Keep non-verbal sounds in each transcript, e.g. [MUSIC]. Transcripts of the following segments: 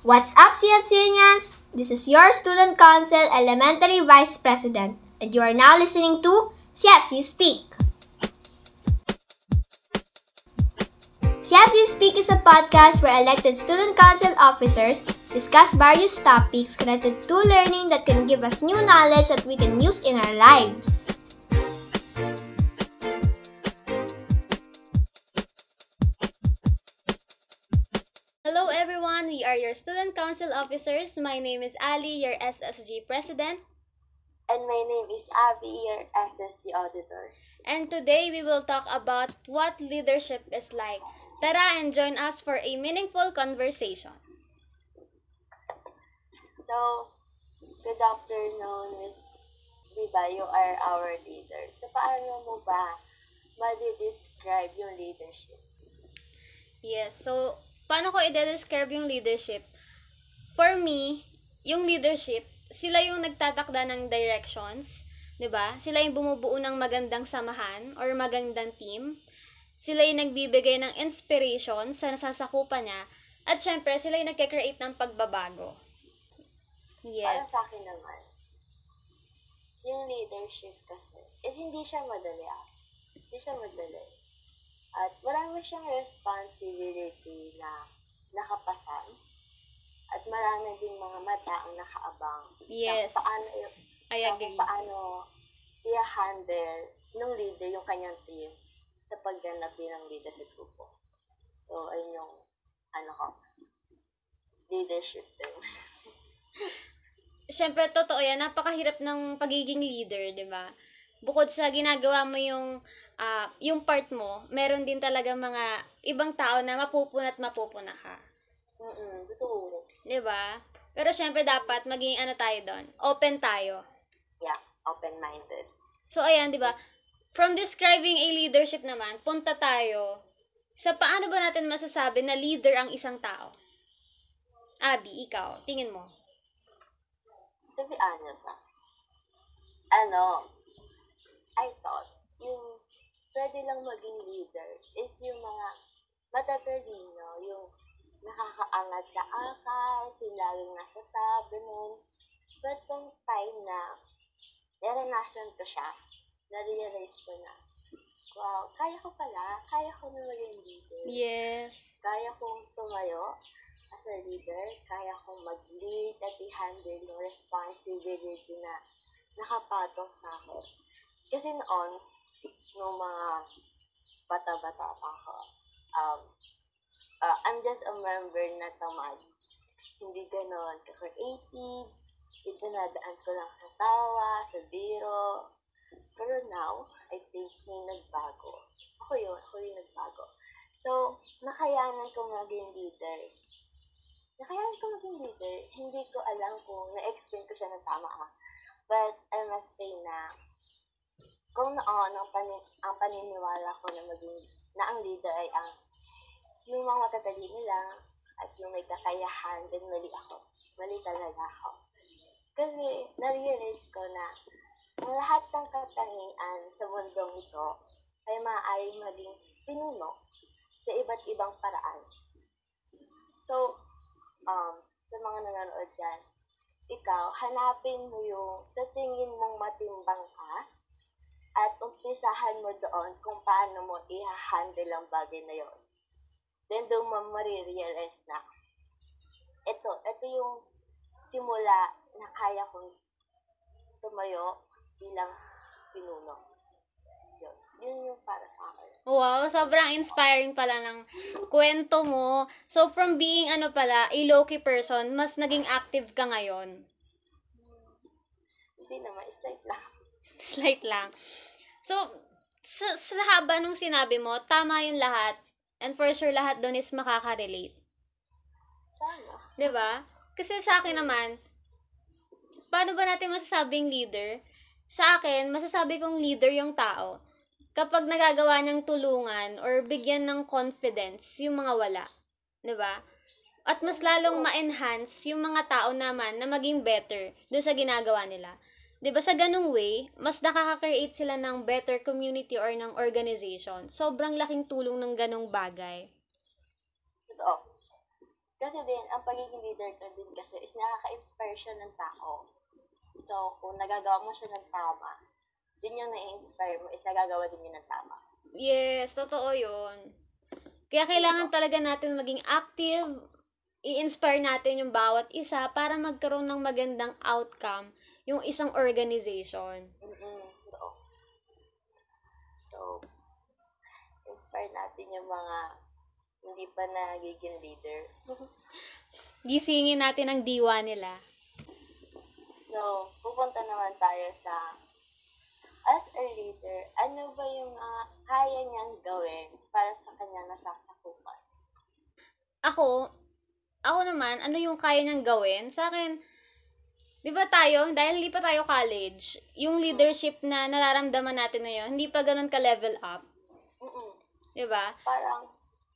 What's up, CFCnians? This is your Student Council Elementary Vice President, and you are now listening to CFC Speak. CFC Speak is a podcast where elected student council officers discuss various topics connected to learning that can give us new knowledge that we can use in our lives. We are your student council officers. My name is Ali, your SSG president, And my name is Abby, your SSD auditor. and today we will talk about what leadership is like. Tara and join us for a meaningful conversation. So, good afternoon, Miss Diba, you are our leader. So, paano mo ba ma-describe yung leadership? Yes, so paano ko i-describe yung leadership? For me, yung leadership, sila yung nagtatakda ng directions, 'di ba? Sila yung bumubuo ng magandang samahan or magandang team. Sila yung nagbibigay ng inspiration sa nasasakupan niya. At syempre, sila yung nagke-create ng pagbabago. Para Yes. sa akin naman, yung leadership kasi is hindi siya madali ah. Hindi siya madali. At marami siyang responsibility na nakapasan. At marami ding mga mata ang nakaabang. Yes. Sa paano I agree. paano i-handle ng leader yung kanyang team sa pagganap ng leader sa grupo. So, ayun yung, ano ko, leadership din. [LAUGHS] Syempre, totoo yan. Napakahirap ng pagiging leader, di ba? Bukod sa ginagawa mo yung, ah, yung part mo, meron din talaga mga ibang tao na mapupuna at mapupuna ka. Mm-mm, totoo. Di ba? Pero syempre, dapat maging ano tayo doon. Open tayo. Yeah, open-minded. So, ayan, di ba? From describing a leadership naman, punta tayo sa paano ba natin masasabi na leader ang isang tao? Abby, ikaw, tingin mo. To be honest, ah, ano, I thought, yung pwede lang maging leader is yung mga matatalino, yung nakakaangat sa akal, sila yung nasa tabi nun. But yung time na naranasan ko siya, na-realize ko na, wow, kaya ko pala, kaya ko na maging leader. Yes. Kaya kong tumayo as a leader, kaya kong mag-lead at i-handle yung responsibility na nakapatong sa akin. Kasi noon, nung mga bata-bata pa ako, um, uh, I'm just a member na tamad. Hindi ganon ka-creative, itinadaan ko lang sa tawa, sa biro. Pero now, I think may nagbago. Ako yun, ako yung nagbago. So, nakayanan ko maging leader. Nakayanan ko maging leader. Hindi ko alam kung na-explain ko siya ng tama ah. But I must say na kung noon ang, pani- ang paniniwala ko na maging na ang leader ay ang yung mga matatalino lang at yung may kakayahan, then mali ako. Mali talaga ako. Kasi na-realize ko na ang lahat ng katangian sa mundong ito ay maaaring maging pinuno sa iba't ibang paraan. So, um, sa mga nanonood dyan, ikaw, hanapin mo yung sa tingin mong matimbang ka at umpisahan mo doon kung paano mo i-handle ang bagay na yon. Then doon mo marirealize na ito, ito yung simula na kaya kong tumayo bilang pinuno. Yun, yun yung para sa akin. Wow, sobrang inspiring pala ng kwento mo. So, from being ano pala, a low-key person, mas naging active ka ngayon. Hindi naman, straight lang. Slight lang. [LAUGHS] So, sa, sa haba nung sinabi mo, tama yung lahat. And for sure, lahat doon is makaka-relate. Sana. ba? Kasi sa akin naman, paano ba natin masasabing leader? Sa akin, masasabi kong leader yung tao kapag nagagawa niyang tulungan or bigyan ng confidence yung mga wala. ba? At mas lalong ma-enhance yung mga tao naman na maging better doon sa ginagawa nila. 'Di ba sa ganung way, mas nakaka-create sila ng better community or ng organization. Sobrang laking tulong ng ganong bagay. Totoo. Kasi din, ang pagiging leader ko din kasi is nakaka-inspire siya ng tao. So, kung nagagawa mo siya ng tama, yun yung na-inspire mo is nagagawa din yun ng tama. Yes, totoo yun. Kaya kailangan talaga natin maging active, i-inspire natin yung bawat isa para magkaroon ng magandang outcome yung isang organization. Mm-mm. So, so, inspire natin yung mga hindi pa nagiging leader. [LAUGHS] Gisingin natin ang diwa nila. So, pupunta naman tayo sa as a leader, ano ba yung mga kaya niyang gawin para sa kanyang nasasakupan? Ako, ako naman, ano yung kaya niyang gawin? Sa akin, di ba tayo, dahil hindi pa tayo college, yung leadership na nararamdaman natin ngayon, hindi pa ganun ka-level up. Mm-mm. Di ba? Parang,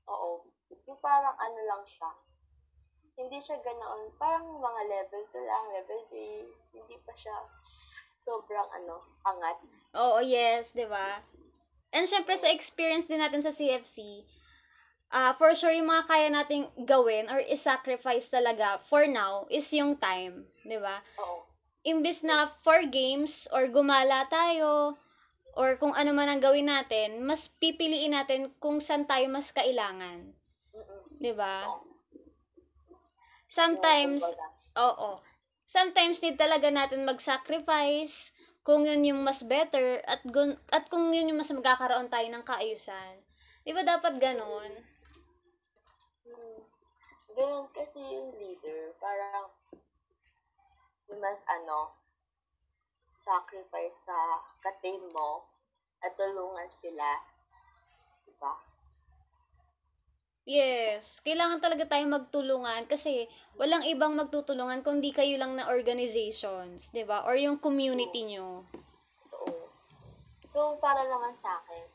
oo, yung parang ano lang siya. Hindi siya ganoon, parang mga level 2 lang, level 3, hindi pa siya sobrang ano, angat. Oo, yes, 'di ba? And syempre sa experience din natin sa CFC, ah for sure yung mga kaya nating gawin or i-sacrifice talaga for now is yung time, 'di ba? Oo. Imbis na for games or gumala tayo or kung ano man ang gawin natin, mas pipiliin natin kung saan tayo mas kailangan. 'di ba? Oo. Sometimes. Oo. Sometimes need talaga natin mag-sacrifice kung yun yung mas better at gun- at kung yun yung mas magkakaroon tayo ng kaayusan. Di ba dapat ganon? Ganun kasi yung leader, parang yung mas ano, sacrifice sa ka-team mo at tulungan sila. Diba? Yes. Kailangan talaga tayo magtulungan kasi walang ibang magtutulungan kundi kayo lang na organizations, di ba? Or yung community nyo. Oo. So, para naman sa akin,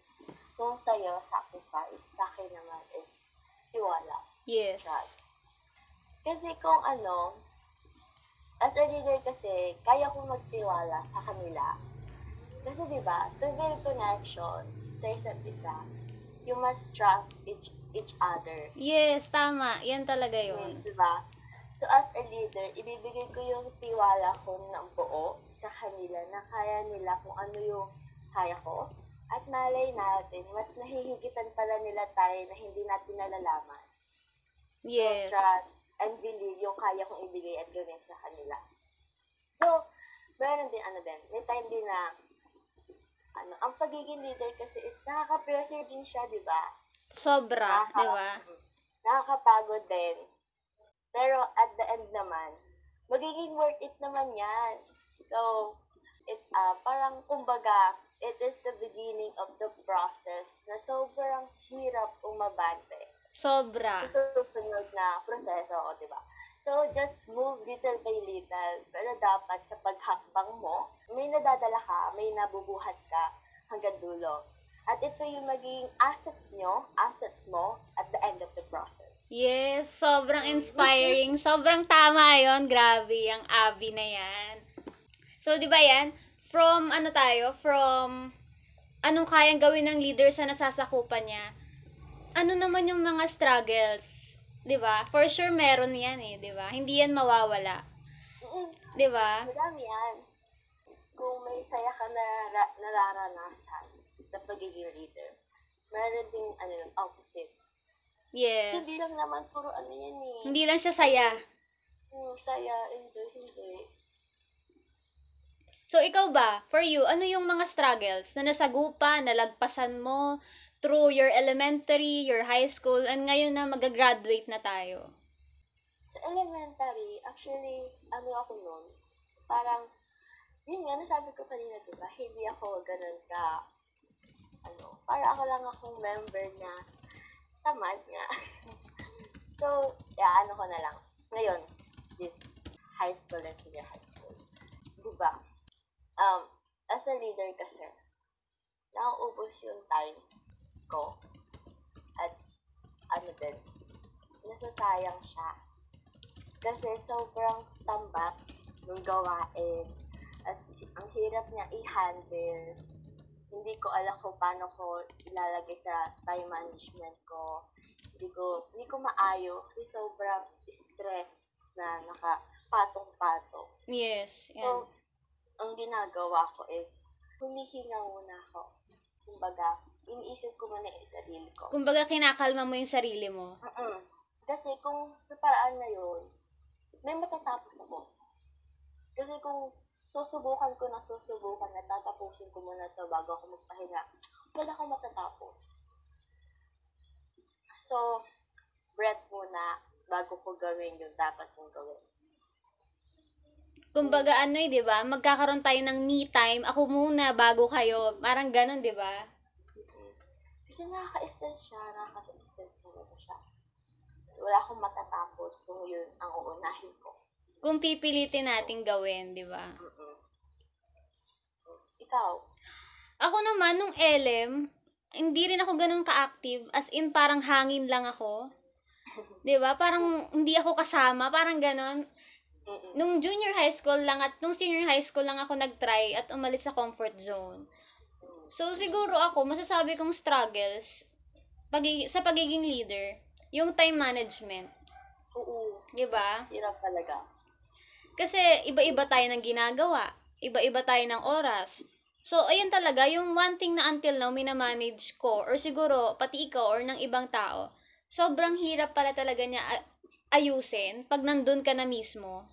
kung sa'yo, sacrifice, sa akin naman is tiwala. Yes. Trust. Kasi kung ano, as a leader kasi, kaya kong magtiwala sa kanila. Kasi di ba, to build connection sa isa't isa, you must trust each each other. Yes, tama. Yan talaga yun. Di ba? So as a leader, ibibigay ko yung tiwala ko ng buo sa kanila na kaya nila kung ano yung kaya ko. At malay natin, mas nahihigitan pala nila tayo na hindi natin nalalaman. Yes. So, trust and believe yung kaya kong ibigay at gawin sa kanila. So, meron din ano din, may time din na ano, ang pagiging leader kasi is nakaka-pressure din siya, di ba? Sobra, Nakaka- di ba? Nakakapagod din. Pero at the end naman, magiging worth it naman yan. So, it, ah parang kumbaga, it is the beginning of the process na sobrang hirap umabante Sobra. susunod na proseso, di ba? So, just move little by little. Pero dapat sa paghakbang mo, may nadadala ka, may nabubuhat ka hanggang dulo. At ito yung magiging assets nyo, assets mo at the end of the process. Yes, sobrang inspiring. Sobrang tama yon Grabe, ang abi na yan. So, di ba yan? From, ano tayo? From, anong kayang gawin ng leader sa nasasakupan niya? Ano naman yung mga struggles? Di ba? For sure, meron yan eh, di ba? Hindi yan mawawala. Di ba? Madami yan. Kung may saya ka na ra- nararanasan sa pagiging leader, meron ding ano, yung opposite. Yes. Hindi lang naman puro ano yan eh. Hindi lang siya saya. Hmm, saya, enjoy, hindi. So, ikaw ba, for you, ano yung mga struggles na nasagupa, nalagpasan mo through your elementary, your high school, and ngayon na mag-graduate na tayo? Sa elementary, actually, ano ako nun, parang, yun nga, nasabi ko kanina, diba, hindi ako ganun ka, ano, para ako lang akong member na tamad nga. [LAUGHS] so, yeah, ano ko na lang. Ngayon, this high school and senior high school. Diba? Um, as a leader kasi, nauubos yung time ko. At, ano din, nasasayang siya. Kasi sobrang tambak ng gawain. At ang hirap niya i-handle. Hindi ko alam kung paano ko ilalagay sa time management ko. hindi ko, hindi ko maayo kasi sobrang stress na nakapatong-patong. Yes. Yan. So, ang ginagawa ko is, humihinga muna ako. Kumbaga, iniisip ko muna yung sarili ko. Kumbaga, kinakalma mo yung sarili mo. Mm-mm. Kasi kung sa paraan na yun, may matatapos ako. Kasi kung susubukan ko na susubukan na tatapusin ko muna to bago ako magpahinga, wala akong matatapos. So, breath muna bago ko gawin yung dapat kong gawin. Kumbaga, ano eh, di ba? Magkakaroon tayo ng me time. Ako muna, bago kayo. Parang ganun, di ba? Kasi nakaka-stress siya, nakaka-stress talaga siya. Wala akong matatapos kung yun ang uunahin ko. Kung pipilitin natin gawin, di ba? Mm-mm. Ikaw, Ako naman, nung LM, hindi rin ako ganun ka-active. As in, parang hangin lang ako. [LAUGHS] Di ba? Parang hindi ako kasama. Parang ganun. Nung junior high school lang at nung senior high school lang ako nag-try at umalis sa comfort zone. So, siguro ako, masasabi kong struggles pagigi- sa pagiging leader, yung time management. Oo, Di ba? hirap talaga. Kasi iba-iba tayo ng ginagawa. Iba-iba tayo ng oras. So, ayun talaga, yung one thing na until now, minamanage ko, or siguro, pati ikaw, or ng ibang tao, sobrang hirap pala talaga niya ayusin pag nandun ka na mismo.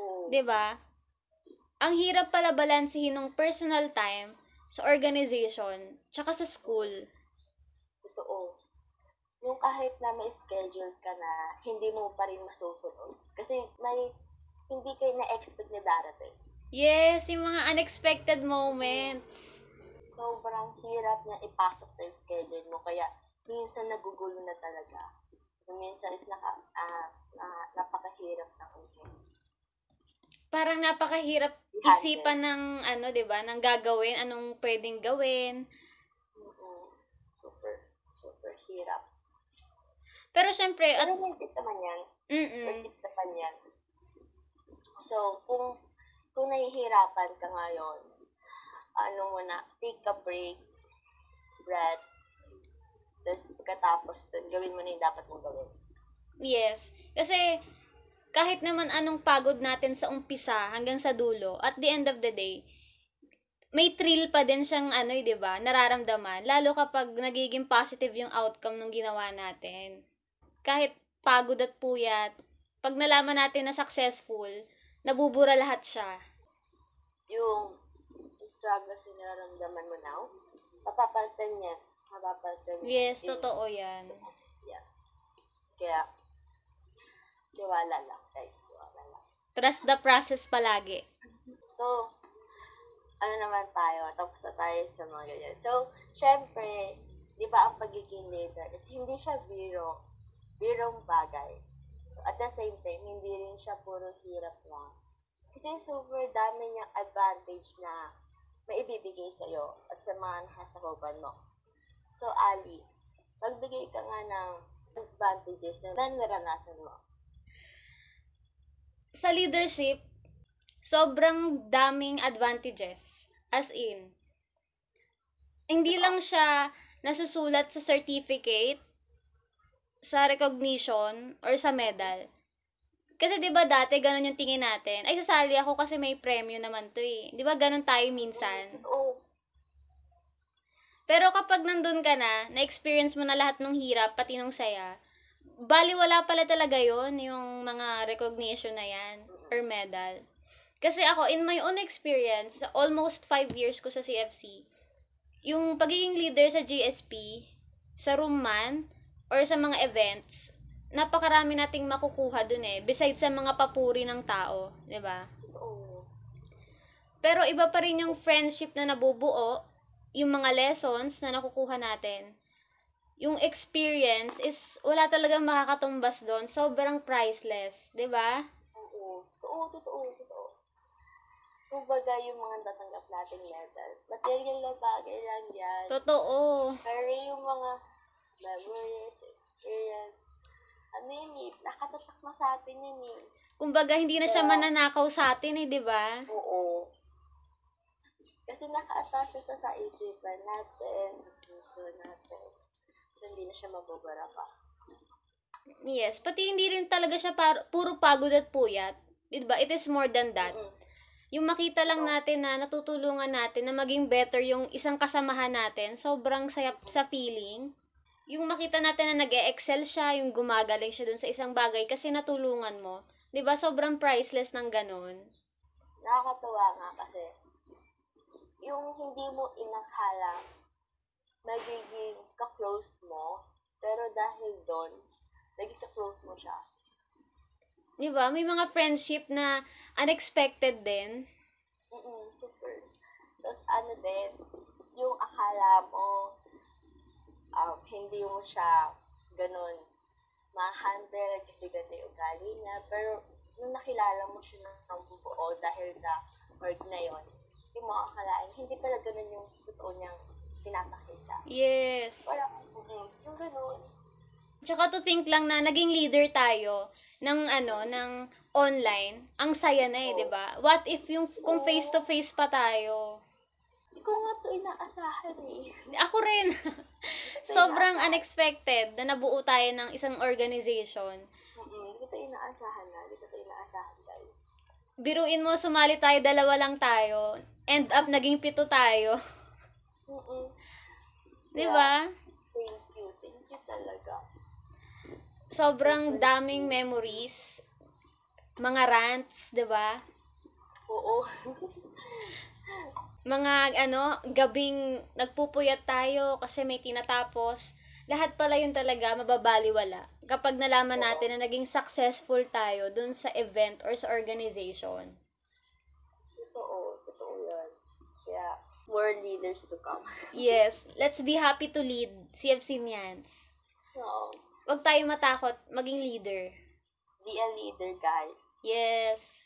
Oo. ba? Ang hirap pala balansehin ng personal time sa organization, tsaka sa school. Totoo. Yung kahit na may schedule ka na, hindi mo pa rin masusunod. Kasi may hindi kayo na-expect na darating. Yes, yung mga unexpected moments. Sobrang hirap na ipasok sa schedule mo. Kaya minsan nagugulo na talaga. Minsan is naka, ah, na, napakahirap na ulit. Parang napakahirap isipan ng ano, 'di ba, ng gagawin, anong pwedeng gawin. Mm-mm. Super, super hirap. Pero syempre, at Pero may tip naman yan. mm May tip naman yan. So, kung kung nahihirapan ka ngayon, ano muna, take a break, breath, tapos pagkatapos dun, gawin mo na yung dapat mong gawin. Yes. Kasi kahit naman anong pagod natin sa umpisa hanggang sa dulo, at the end of the day, may thrill pa din siyang ano, eh, 'di ba? Nararamdaman lalo kapag nagiging positive yung outcome ng ginawa natin. Kahit pagod at puyat, pag nalaman natin na successful, nabubura lahat siya. Yung struggles na nararamdaman mo now, mapapalitan yan. Mapapalitan yan. Yes, Yung- totoo 'yan. Yeah. Kaya, tiwala lang, guys. Tiwala lang. Trust the process palagi. [LAUGHS] So, ano naman tayo, tapos na tayo sa mga ganyan. So, syempre, di ba ang pagiging leader is hindi siya biro, birong bagay. At the same time, hindi rin siya puro hirap lang. Kasi super dami niyang advantage na maibibigay sa'yo at sa mga nasa huban mo. So, Ali, magbigay ka nga ng advantages na naranasan mo. Sa leadership, sobrang daming advantages. As in, hindi lang siya nasusulat sa certificate, sa recognition, or sa medal. Kasi 'di ba dati ganun yung tingin natin. Ay sasali ako kasi may premyo naman 'to eh. 'Di ba ganun tayo minsan? Oo, Pero kapag nandun ka na, na-experience mo na lahat ng hirap, pati ng saya, baliwala pala talaga yon yung mga recognition na yan, or medal. Kasi ako, in my own experience, sa almost five years ko sa CFC, yung pagiging leader sa GSP, sa room man, or sa mga events, napakarami nating makukuha dun eh, besides sa mga papuri ng tao, 'di ba? Pero iba pa rin yung friendship na nabubuo, yung mga lessons na nakukuha natin. Yung experience is wala talagang makakatumbas doon. Sobrang priceless, 'di ba? Oo. Totoo, totoo, totoo. Kumbaga yung mga natanggap nating medal, material na bagay lang yan. Totoo. Pero yung mga memories, experience, ano yun eh, nakatatak na sa atin yun eh. Kumbaga hindi na siya Yeah. mananakaw sa atin eh, 'di ba? Oo. Kasi naka-attach siya sa, sa isipan natin, sa puso natin. So, hindi na siya mabubara pa. Yes, pati hindi rin talaga siya par- puro pagod at puyat. 'Di ba? It is more than that. Mm-mm. Yung makita lang natin na natutulungan natin na maging better yung isang kasamahan natin, sobrang saya sa feeling. Yung makita natin na nag excel siya, yung gumagaling siya dun sa isang bagay kasi natulungan mo. 'Di ba? Sobrang priceless ng ganun. Nakakatuwa nga kasi yung hindi mo inakala magiging ka-close mo, pero dahil doon, naging ka-close mo siya. 'Di ba? May mga friendship na unexpected din. Mm super. Tapos ano din, yung akala mo, um, hindi mo siya ganun ma-handle kasi ganito yung ugali niya. Pero nung nakilala mo siya ng buo dahil sa work na yon, hindi mo akalain, hindi pala ganun yung totoo niyang. Yes. Wala, mm yung ganun. Tsaka to think lang na naging leader tayo ng ano, ng online. Ang saya na eh, 'di ba? What if yung kung face to face pa tayo? Hindi ko nga to inaasahan eh. Ako rin. [LAUGHS] Sobrang unexpected na nabuo tayo ng isang organization. Mm-mm, hindi ko to inaasahan na. Hindi ko to inaasahan guys. Biruin mo, sumali tayo, dalawa lang tayo. End up, naging pito tayo. Mm-mm. Di ba? Thank you. Thank you talaga. Sobrang daming memories. Mga rants, di ba? Oo. [LAUGHS] mga ano, gabing nagpupuyat tayo kasi may tinatapos. Lahat pala yun talaga mababaliwala kapag nalaman natin na naging successful tayo dun sa event or sa organization. totoo. Totoo yan. Kaya, more leaders to come. Yes, let's be happy to lead CFC Nians. Oo. Huwag tayo matakot maging leader. Be a leader, guys. Yes.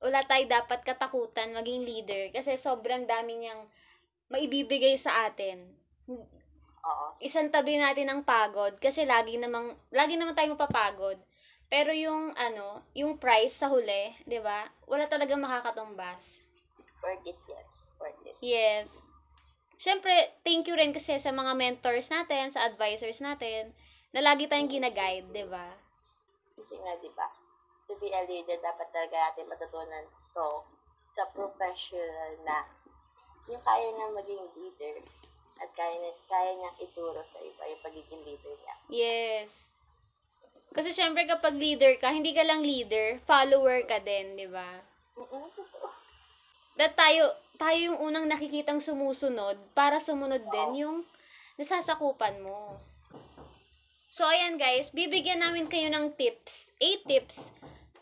Wala tayo dapat katakutan maging leader kasi sobrang dami niyang maibibigay sa atin. Oo. isang tabi natin ang pagod kasi lagi namang lagi naman tayo mapapagod. Pero yung ano, yung price sa huli, 'di ba? Wala talagang makakatumbas. Worth it, yes. Worth it. Yes. Siyempre, thank you rin kasi sa mga mentors natin, sa advisors natin, na lagi tayong gina-guide, 'di ba? Kasi nga, di ba, to be a leader, dapat talaga natin matutunan to sa professional na yung kaya niya maging leader at kaya, niya, kaya niyang ituro sa iba yung pagiging leader niya. Yes. Kasi syempre kapag leader ka, hindi ka lang leader, follower ka din, 'di ba? Mm-mm. That tayo, tayo yung unang nakikitang sumusunod para sumunod din yung nasasakupan mo. So, ayan guys, bibigyan namin kayo ng tips, 8 tips,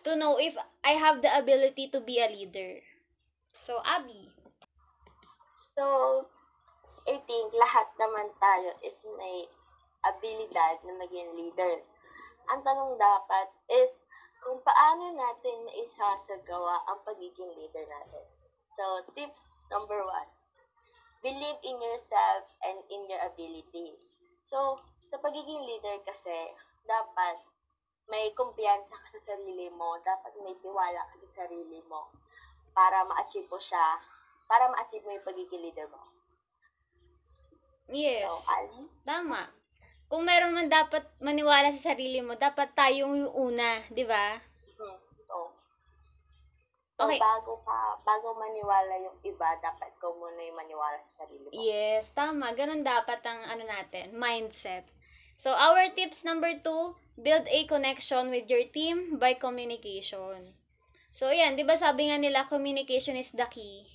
to know if I have the ability to be a leader. So, Abby. So, I think lahat naman tayo is may abilidad na maging leader. Ang tanong dapat is kung paano natin maisasagawa ang pagiging leader natin. So, tips number one, believe in yourself and in your ability. So, sa pagiging leader kasi, dapat may kumpiyansa ka sa sarili mo, dapat may tiwala ka sa sarili mo para ma-achieve mo siya, para ma-achieve mo yung pagiging leader mo. Yes, So, Ali? tama. Kung meron man dapat maniwala sa sarili mo, dapat tayong yung una, di ba? So, Okay. bago ka, bago maniwala yung iba, dapat ko muna yung maniwala sa sarili mo. Yes, tama. Ganun dapat ang ano natin, mindset. So, our tips number two, build a connection with your team by communication. So, yan, di ba sabi nga nila, communication is the key.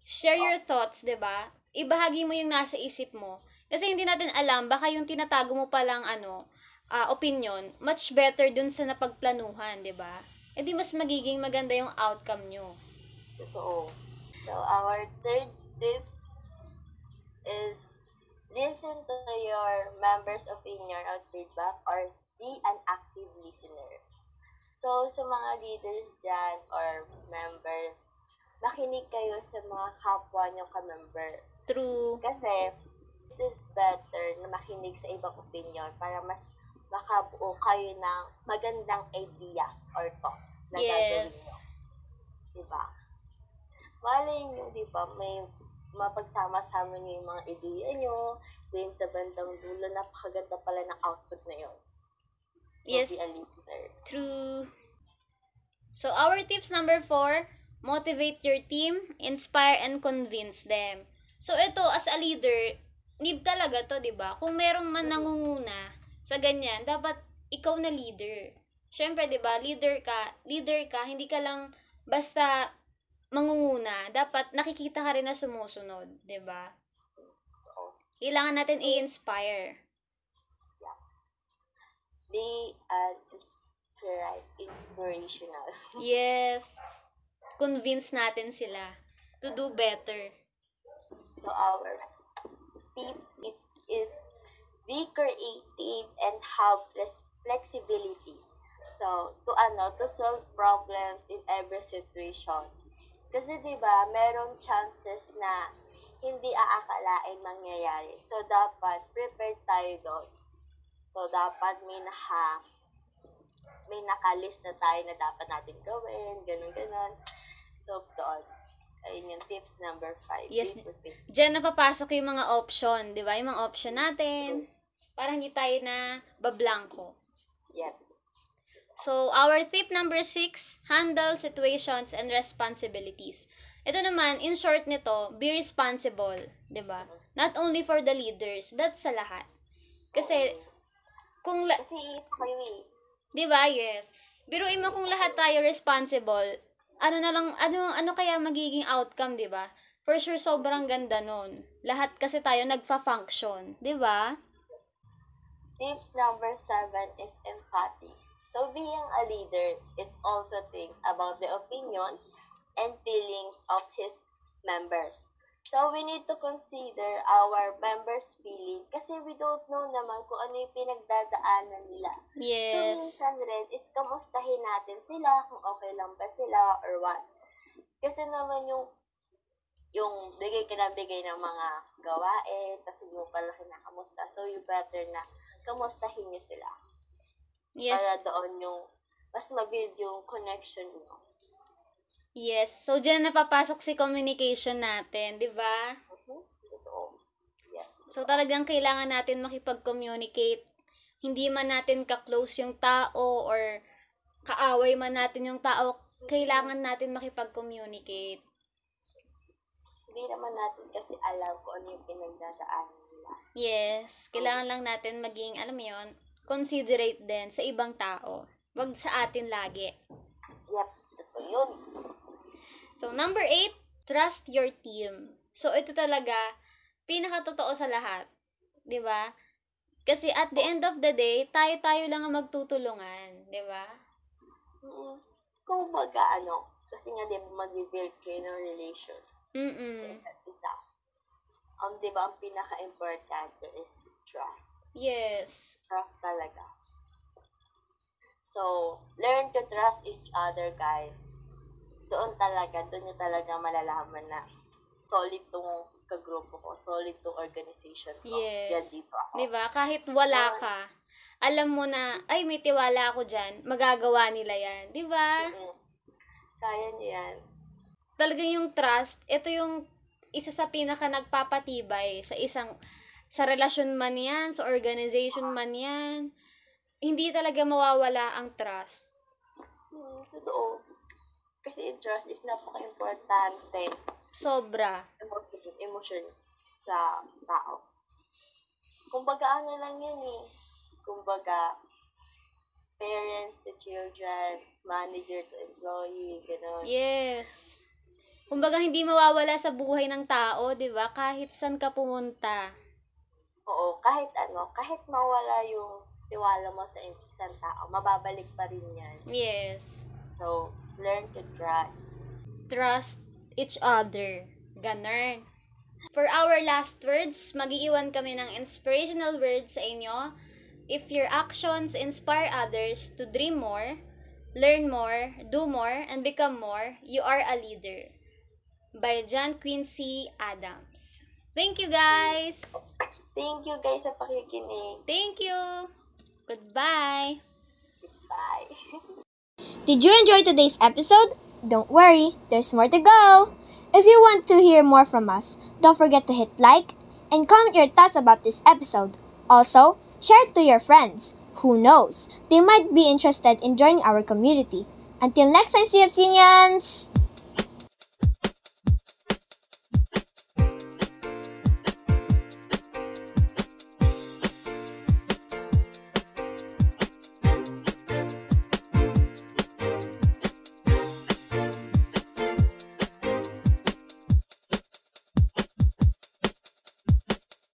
Share your thoughts, di ba? Ibahagi mo yung nasa isip mo. Kasi hindi natin alam, baka yung tinatago mo palang ano, ah, opinion, much better dun sa napagplanuhan, di ba? E di mas magiging maganda yung outcome nyo. Totoo. So, our third tips is listen to your members' opinion or feedback or be an active listener. So, sa mga leaders dyan or members, makinig kayo sa mga kapwa nyo ka-member. True. Kasi, it is better na makinig sa ibang opinion para mas makabuo kayo ng magandang ideas or thoughts na gagawin Yes. nyo. Diba? Malay nyo, di ba, may mapagsama-sama nyo yung mga ideya nyo, then sa bandang dulo, napakaganda pala ng output na yun. Yes. be a leader. True. So, our tips number four, motivate your team, inspire and convince them. So, ito, as a leader, need talaga to, di ba? Kung merong man nangunguna sa ganyan, dapat ikaw na leader. Siyempre, di ba, leader ka, leader ka, hindi ka lang basta mangunguna. Dapat nakikita ka rin na sumusunod, di ba? Kailangan natin i-inspire. Be an inspira- inspirational. [LAUGHS] Yes. Convince natin sila to do better. So our tip is be creative and have flex- flexibility. So, to ano, to solve problems in every situation. Kasi 'di ba, merong chances na hindi aakalain mangyayari. So, dapat prepared tayo doon. So, dapat may naka may nakalist na tayo na dapat natin gawin, ganun, ganun. So, doon. Ayun yung tips number five. Yes. Diyan napapasok yung mga option, di ba? Yung mga option natin. Para hindi tayo na bablangko. Yep. So, our tip number six, handle situations and responsibilities. Ito naman, in short nito, be responsible, di ba? Not only for the leaders, that's sa lahat. Kasi, kung, la- Kasi kayo eh. Di ba? Yes. Biruin mo kung lahat tayo responsible, ano na lang, ano, ano kaya magiging outcome, di ba? For sure, sobrang ganda nun. Lahat kasi tayo nagfa-function. Di ba? Tips number seven is empathy. So being a leader is also thinks about the opinion and feelings of his members. So we need to consider our members' feeling kasi we don't know naman kung ano yung pinagdadaanan nila. So Yes. minsan rin is kamustahin natin sila kung okay lang ba sila or what. Kasi naman yung yung bigay ka ng bigay ng mga gawain, tapos hindi mo pala kinakamusta. So, you better na kamustahin niyo sila. Yes. Para doon yung mas mabuild yung connection mo. Yes. So, dyan napapasok si communication natin, di ba? Mhm. Yeah. So, talagang kailangan natin makipag-communicate. Hindi man natin ka-close yung tao or kaaway man natin yung tao, kailangan natin makipag-communicate. Hindi naman natin kasi alam kung ano yung pinagdadaanan nila. Yes, kailangan lang natin maging, alam mo yun, considerate din sa ibang tao. Wag sa atin lagi. Yep, totoo yun. So, number eight, trust your team. So, ito talaga, pinakatotoo sa lahat. ba? Kasi at the end of the day, tayo-tayo lang ang magtutulungan. ba? Mm, Kung baga ano, kasi nga di ba mag-build kayo ng relation sa Mm-mm. isa't isa. Um, di ba, ang pinaka-importante is trust. Yes. Trust talaga. So, learn to trust each other, guys. Doon talaga, doon nyo talaga malalaman na solid tong kagrupo ko, solid tong organization ko. Yes. Yan dito ako. 'Di ba? Kahit wala ka, alam mo na, ay, may tiwala ako dyan, magagawa nila yan. 'Di ba? Mm. Kaya nyo yan. talagang yung trust, ito yung isa sa pinaka nagpapatibay sa isang sa relasyon man yan, sa organization man yan. Hindi talaga mawawala ang trust. Hmm, totoo. Kasi yung trust is napaka-importante Sobra. emotion, emotion sa tao. Kumbaga ano lang yan eh. Kumbaga, parents to children, manager to employee, gano'n. Yes. Kumbaga hindi mawawala sa buhay ng tao, 'di ba? Kahit saan ka pumunta. Oo, kahit ano, kahit mawala yung tiwala mo sa isang tao, mababalik pa rin yan. Yes. So, learn to trust. Trust each other. Ganun. For our last words, magiiwan kami ng inspirational words sa inyo. If your actions inspire others to dream more, learn more, do more, and become more, you are a leader. By John Quincy Adams. Thank you guys! Thank you guys sa pakikinig. Thank you! Goodbye! Bye. [LAUGHS] Did you enjoy today's episode? Don't worry, there's more to go. If you want to hear more from us, don't forget to hit like and comment your thoughts about this episode. Also, share it to your friends. who knows? They might be interested in joining our community. Until next time, CFCnians!